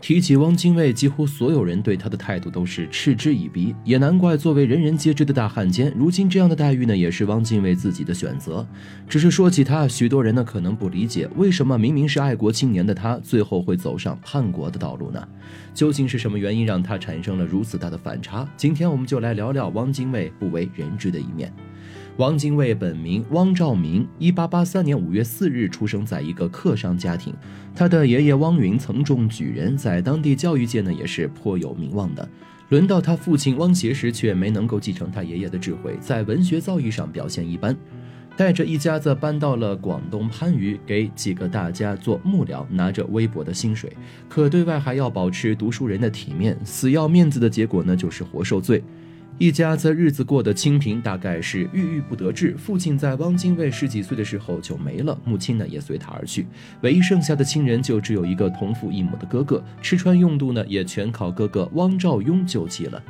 提起汪精卫，几乎所有人对他的态度都是嗤之以鼻，也难怪作为人人皆知的大汉奸，如今这样的待遇呢，也是汪精卫自己的选择。只是说起他，许多人呢可能不理解，为什么明明是爱国青年的他，最后会走上叛国的道路呢？究竟是什么原因让他产生了如此大的反差？今天我们就来聊聊汪精卫不为人知的一面。汪精卫本名汪兆铭，一八八三年五月四日出生在一个客商家庭。他的爷爷汪云曾中举人，在当地教育界呢也是颇有名望的。轮到他父亲汪协时，却没能够继承他爷爷的智慧，在文学造诣上表现一般。带着一家子搬到了广东番禺，给几个大家做幕僚，拿着微薄的薪水，可对外还要保持读书人的体面，死要面子的结果呢，就是活受罪。一家子日子过得清贫，大概是郁郁不得志。父亲在汪精卫十几岁的时候就没了，母亲呢也随他而去，唯一剩下的亲人就只有一个同父异母的哥哥，吃穿用度呢也全靠哥哥汪兆庸救济了。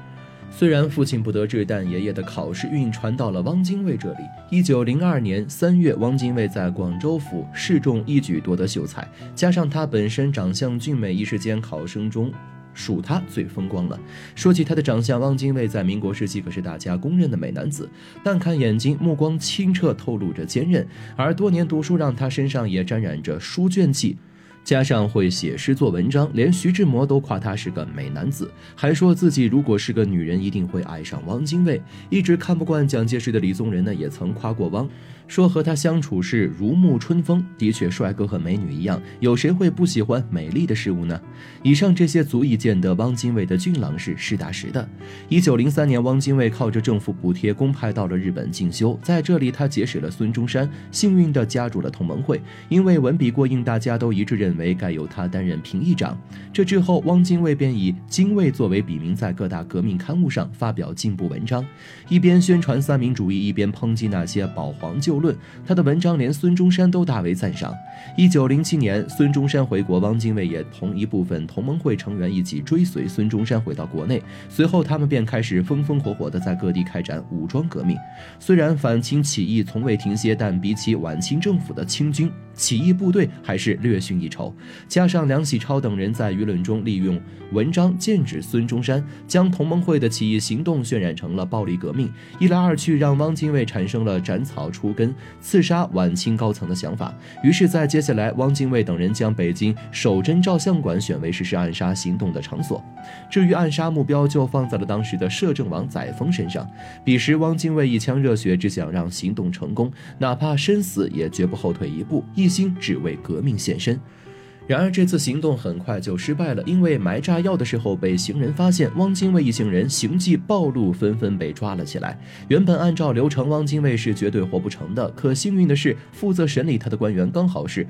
虽然父亲不得志，但爷爷的考试运传到了汪精卫这里。一九零二年三月，汪精卫在广州府试中，一举夺得秀才，加上他本身长相俊美，一时间考生中。数他最风光了。说起他的长相，汪精卫在民国时期可是大家公认的美男子。但看眼睛，目光清澈，透露着坚韧。而多年读书让他身上也沾染着书卷气，加上会写诗做文章，连徐志摩都夸他是个美男子，还说自己如果是个女人，一定会爱上汪精卫。一直看不惯蒋介石的李宗仁呢，也曾夸过汪。说和他相处是如沐春风，的确，帅哥和美女一样，有谁会不喜欢美丽的事物呢？以上这些足以见得汪精卫的俊朗是实打实的。一九零三年，汪精卫靠着政府补贴公派到了日本进修，在这里他结识了孙中山，幸运地加入了同盟会。因为文笔过硬，大家都一致认认为该由他担任评议长。这之后，汪精卫便以精卫作为笔名，在各大革命刊物上发表进步文章，一边宣传三民主义，一边抨击那些保皇旧。论他的文章连孙中山都大为赞赏。一九零七年，孙中山回国，汪精卫也同一部分同盟会成员一起追随孙中山回到国内。随后，他们便开始风风火火地在各地开展武装革命。虽然反清起义从未停歇，但比起晚清政府的清军。起义部队还是略逊一筹，加上梁启超等人在舆论中利用文章剑指孙中山，将同盟会的起义行动渲染成了暴力革命。一来二去，让汪精卫产生了斩草除根、刺杀晚清高层的想法。于是，在接下来，汪精卫等人将北京守贞照相馆选为实施暗杀行动的场所。至于暗杀目标，就放在了当时的摄政王载沣身上。彼时，汪精卫一腔热血，只想让行动成功，哪怕身死也绝不后退一步。一心只为革命献身，然而这次行动很快就失败了，因为埋炸药的时候被行人发现，汪精卫一行人行迹暴露，纷纷被抓了起来。原本按照流程，汪精卫是绝对活不成的，可幸运的是，负责审理他的官员刚好是。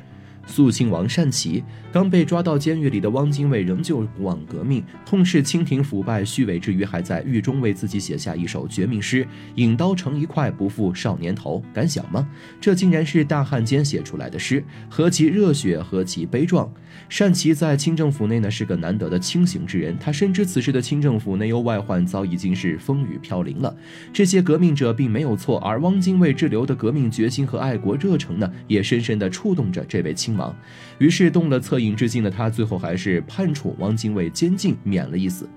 肃亲王善祺刚被抓到监狱里的汪精卫仍旧不忘革命，痛斥清廷腐败虚伪之余，还在狱中为自己写下一首绝命诗：“引刀成一块，不负少年头。”敢想吗？这竟然是大汉奸写出来的诗，何其热血，何其悲壮！善祺在清政府内呢是个难得的清醒之人，他深知此时的清政府内忧外患早已经是风雨飘零了。这些革命者并没有错，而汪精卫滞留的革命决心和爱国热诚呢，也深深地触动着这位清亲王。于是动了恻隐之心的他，最后还是判处汪精卫监禁，免了一死。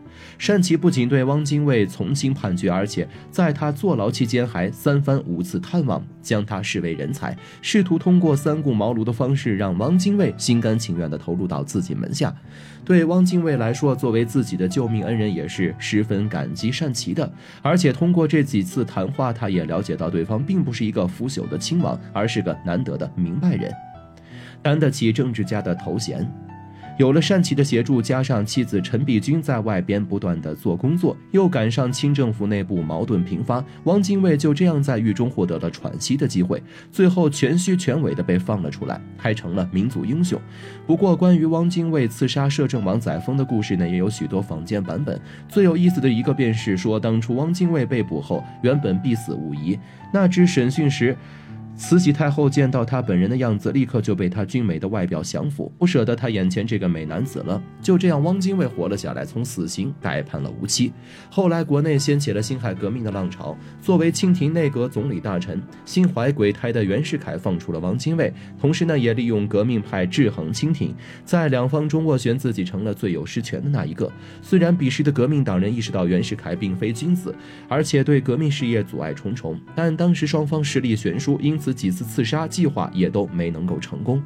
单琪不仅对汪精卫从轻判决，而且在他坐牢期间还三番五次探望，将他视为人才，试图通过三顾茅庐的方式让汪精卫心甘情愿地投入到自己门下。对汪精卫来说，作为自己的救命恩人，也是十分感激单琪的。而且通过这几次谈话，他也了解到对方并不是一个腐朽的亲王，而是个难得的明白人。担得起政治家的头衔，有了单琦的协助，加上妻子陈璧君在外边不断的做工作，又赶上清政府内部矛盾频发，汪精卫就这样在狱中获得了喘息的机会，最后全虚全伪的被放了出来，还成了民族英雄。不过，关于汪精卫刺杀摄政王载沣的故事呢，也有许多坊间版本。最有意思的一个便是说，当初汪精卫被捕后，原本必死无疑，那只审讯时。慈禧太后见到他本人的样子，立刻就被他俊美的外表降服，不舍得他眼前这个美男子了。就这样，汪精卫活了下来，从死刑改判了无期。后来，国内掀起了辛亥革命的浪潮。作为清廷内阁总理大臣、心怀鬼胎的袁世凯放出了汪精卫，同时呢，也利用革命派制衡清廷，在两方中斡旋，自己成了最有实权的那一个。虽然彼时的革命党人意识到袁世凯并非君子，而且对革命事业阻碍重重，但当时双方实力悬殊，因此几次刺杀计划也都没能够成功。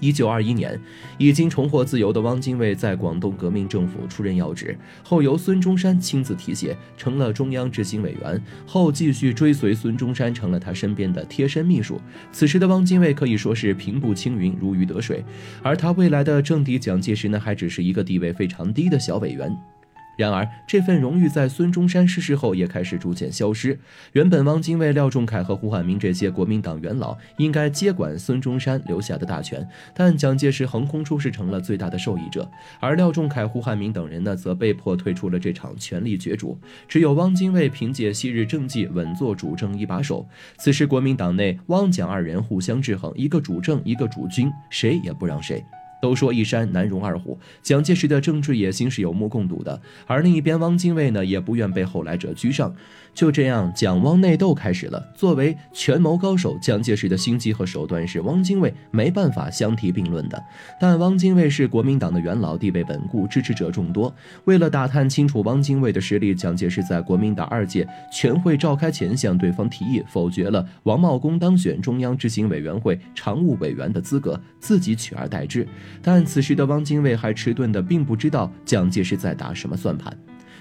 一九二一年，已经重获自由的汪精卫在广东革命政府出任要职，后由孙中山亲自提携，成了中央执行委员。后继续追随孙中山，成了他身边的贴身秘书。此时的汪精卫可以说是平步青云，如鱼得水，而他未来的政敌蒋介石呢，还只是一个地位非常低的小委员。然而，这份荣誉在孙中山逝世后也开始逐渐消失。原本汪精卫、廖仲恺和胡汉民这些国民党元老应该接管孙中山留下的大权，但蒋介石横空出世成了最大的受益者，而廖仲恺、胡汉民等人呢，则被迫退出了这场权力角逐。只有汪精卫凭借昔日政绩稳坐主政一把手。此时，国民党内汪蒋二人互相制衡，一个主政，一个主军，谁也不让谁。都说一山难容二虎，蒋介石的政治野心是有目共睹的，而另一边汪精卫呢，也不愿被后来者居上。就这样，蒋汪内斗开始了。作为权谋高手，蒋介石的心机和手段是汪精卫没办法相提并论的。但汪精卫是国民党的元老，地位稳固，支持者众多。为了打探清楚汪精卫的实力，蒋介石在国民党二届全会召开前向对方提议，否决了王茂功当选中央执行委员会常务委员的资格，自己取而代之。但此时的汪精卫还迟钝的，并不知道蒋介石在打什么算盘。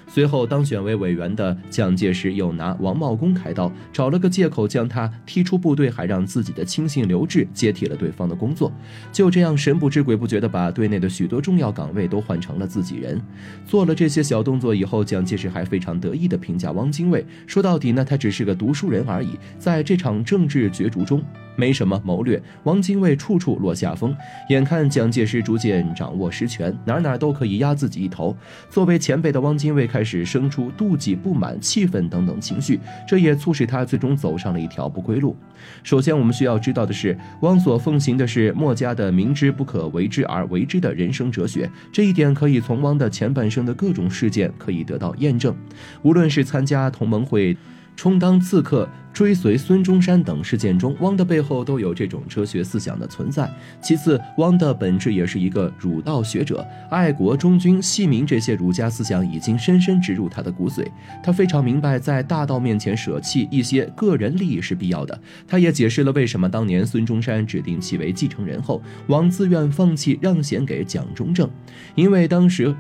随后当选为委员的蒋介石又拿王茂功开刀，找了个借口将他踢出部队，还让自己的亲信刘峙接替了对方的工作。就这样神不知鬼不觉地把队内的许多重要岗位都换成了自己人。做了这些小动作以后，蒋介石还非常得意地评价汪精卫，说到底呢，他只是个读书人而已，在这场政治角逐中。没什么谋略，汪精卫处处落下风。眼看蒋介石逐渐掌握实权，哪哪都可以压自己一头。作为前辈的汪精卫开始生出妒忌、不满、气愤等等情绪，这也促使他最终走上了一条不归路。首先，我们需要知道的是，汪所奉行的是墨家的“明知不可为之而为之”的人生哲学。这一点可以从汪的前半生的各种事件可以得到验证。无论是参加同盟会。充当刺客、追随孙中山等事件中，汪的背后都有这种哲学思想的存在。其次，汪的本质也是一个儒道学者，爱国忠君系民这些儒家思想已经深深植入他的骨髓。他非常明白，在大道面前舍弃一些个人利益是必要的。他也解释了为什么当年孙中山指定其为继承人后，汪自愿放弃让贤给蒋中正，因为当时。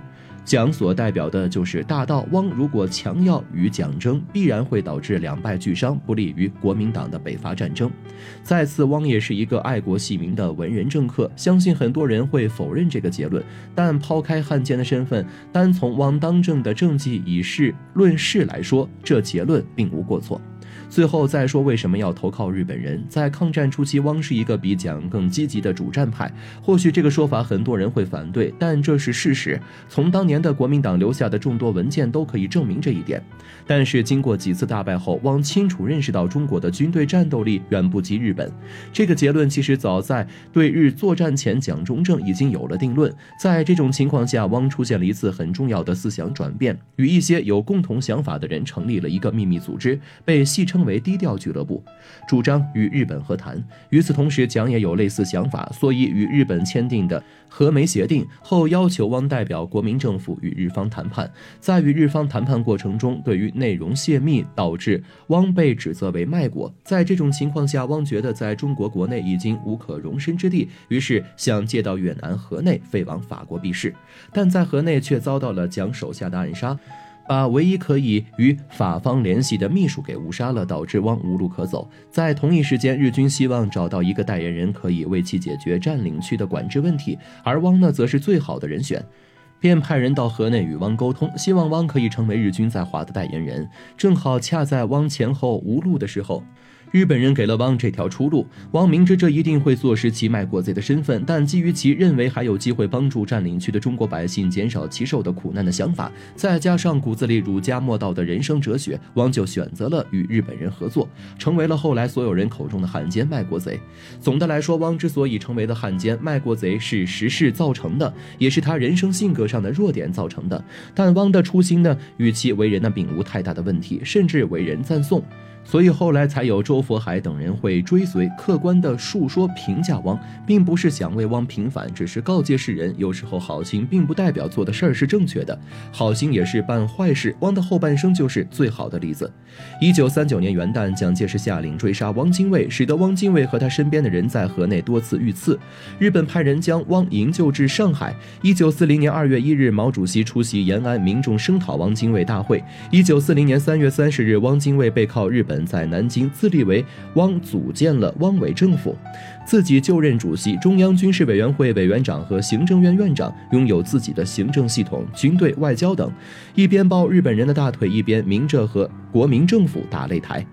蒋所代表的就是大道，汪如果强要与蒋争，必然会导致两败俱伤，不利于国民党的北伐战争。再次，汪也是一个爱国系民的文人政客，相信很多人会否认这个结论，但抛开汉奸的身份，单从汪当政的政绩以事论事来说，这结论并无过错。最后再说为什么要投靠日本人？在抗战初期，汪是一个比蒋更积极的主战派。或许这个说法很多人会反对，但这是事实。从当年的国民党留下的众多文件都可以证明这一点。但是经过几次大败后，汪清楚认识到中国的军队战斗力远不及日本。这个结论其实早在对日作战前，蒋中正已经有了定论。在这种情况下，汪出现了一次很重要的思想转变，与一些有共同想法的人成立了一个秘密组织，被戏称。称为低调俱乐部，主张与日本和谈。与此同时，蒋也有类似想法，所以与日本签订的和美协定后，要求汪代表国民政府与日方谈判。在与日方谈判过程中，对于内容泄密，导致汪被指责为卖国。在这种情况下，汪觉得在中国国内已经无可容身之地，于是想借到越南河内，飞往法国避世。但在河内却遭到了蒋手下的暗杀。把唯一可以与法方联系的秘书给误杀了，导致汪无路可走。在同一时间，日军希望找到一个代言人，可以为其解决占领区的管制问题，而汪呢，则是最好的人选，便派人到河内与汪沟通，希望汪可以成为日军在华的代言人。正好恰在汪前后无路的时候。日本人给了汪这条出路，汪明知这一定会坐实其卖国贼的身份，但基于其认为还有机会帮助占领区的中国百姓减少其受的苦难的想法，再加上骨子里儒家墨道的人生哲学，汪就选择了与日本人合作，成为了后来所有人口中的汉奸卖国贼。总的来说，汪之所以成为了汉奸卖国贼，是时势造成的，也是他人生性格上的弱点造成的。但汪的初心呢，与其为人呢，并无太大的问题，甚至为人赞颂。所以后来才有周佛海等人会追随、客观的述说、评价汪，并不是想为汪平反，只是告诫世人，有时候好心并不代表做的事儿是正确的，好心也是办坏事。汪的后半生就是最好的例子。一九三九年元旦，蒋介石下令追杀汪精卫，使得汪精卫和他身边的人在河内多次遇刺。日本派人将汪营救至上海。一九四零年二月一日，毛主席出席延安民众声讨汪精卫大会。一九四零年三月三十日，汪精卫背靠日本。在南京自立为汪，组建了汪伪政府，自己就任主席、中央军事委员会委员长和行政院院长，拥有自己的行政系统、军队、外交等，一边抱日本人的大腿，一边明着和国民政府打擂台。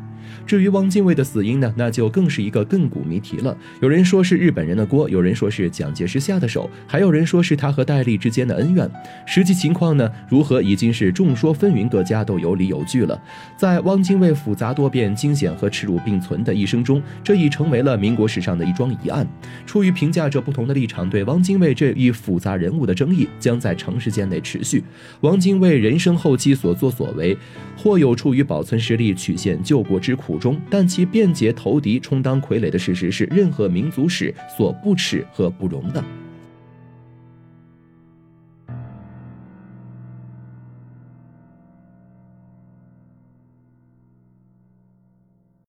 至于汪精卫的死因呢，那就更是一个亘古谜题了。有人说是日本人的锅，有人说是蒋介石下的手，还有人说是他和戴笠之间的恩怨。实际情况呢，如何已经是众说纷纭，各家都有理有据了。在汪精卫复杂多变、惊险和耻辱并存的一生中，这已成为了民国史上的一桩疑案。出于评价者不同的立场，对汪精卫这一复杂人物的争议将在长时间内持续。汪精卫人生后期所作所为，或有出于保存实力、曲线救国之苦。中，但其便捷投敌、充当傀儡的事实是任何民族史所不耻和不容的。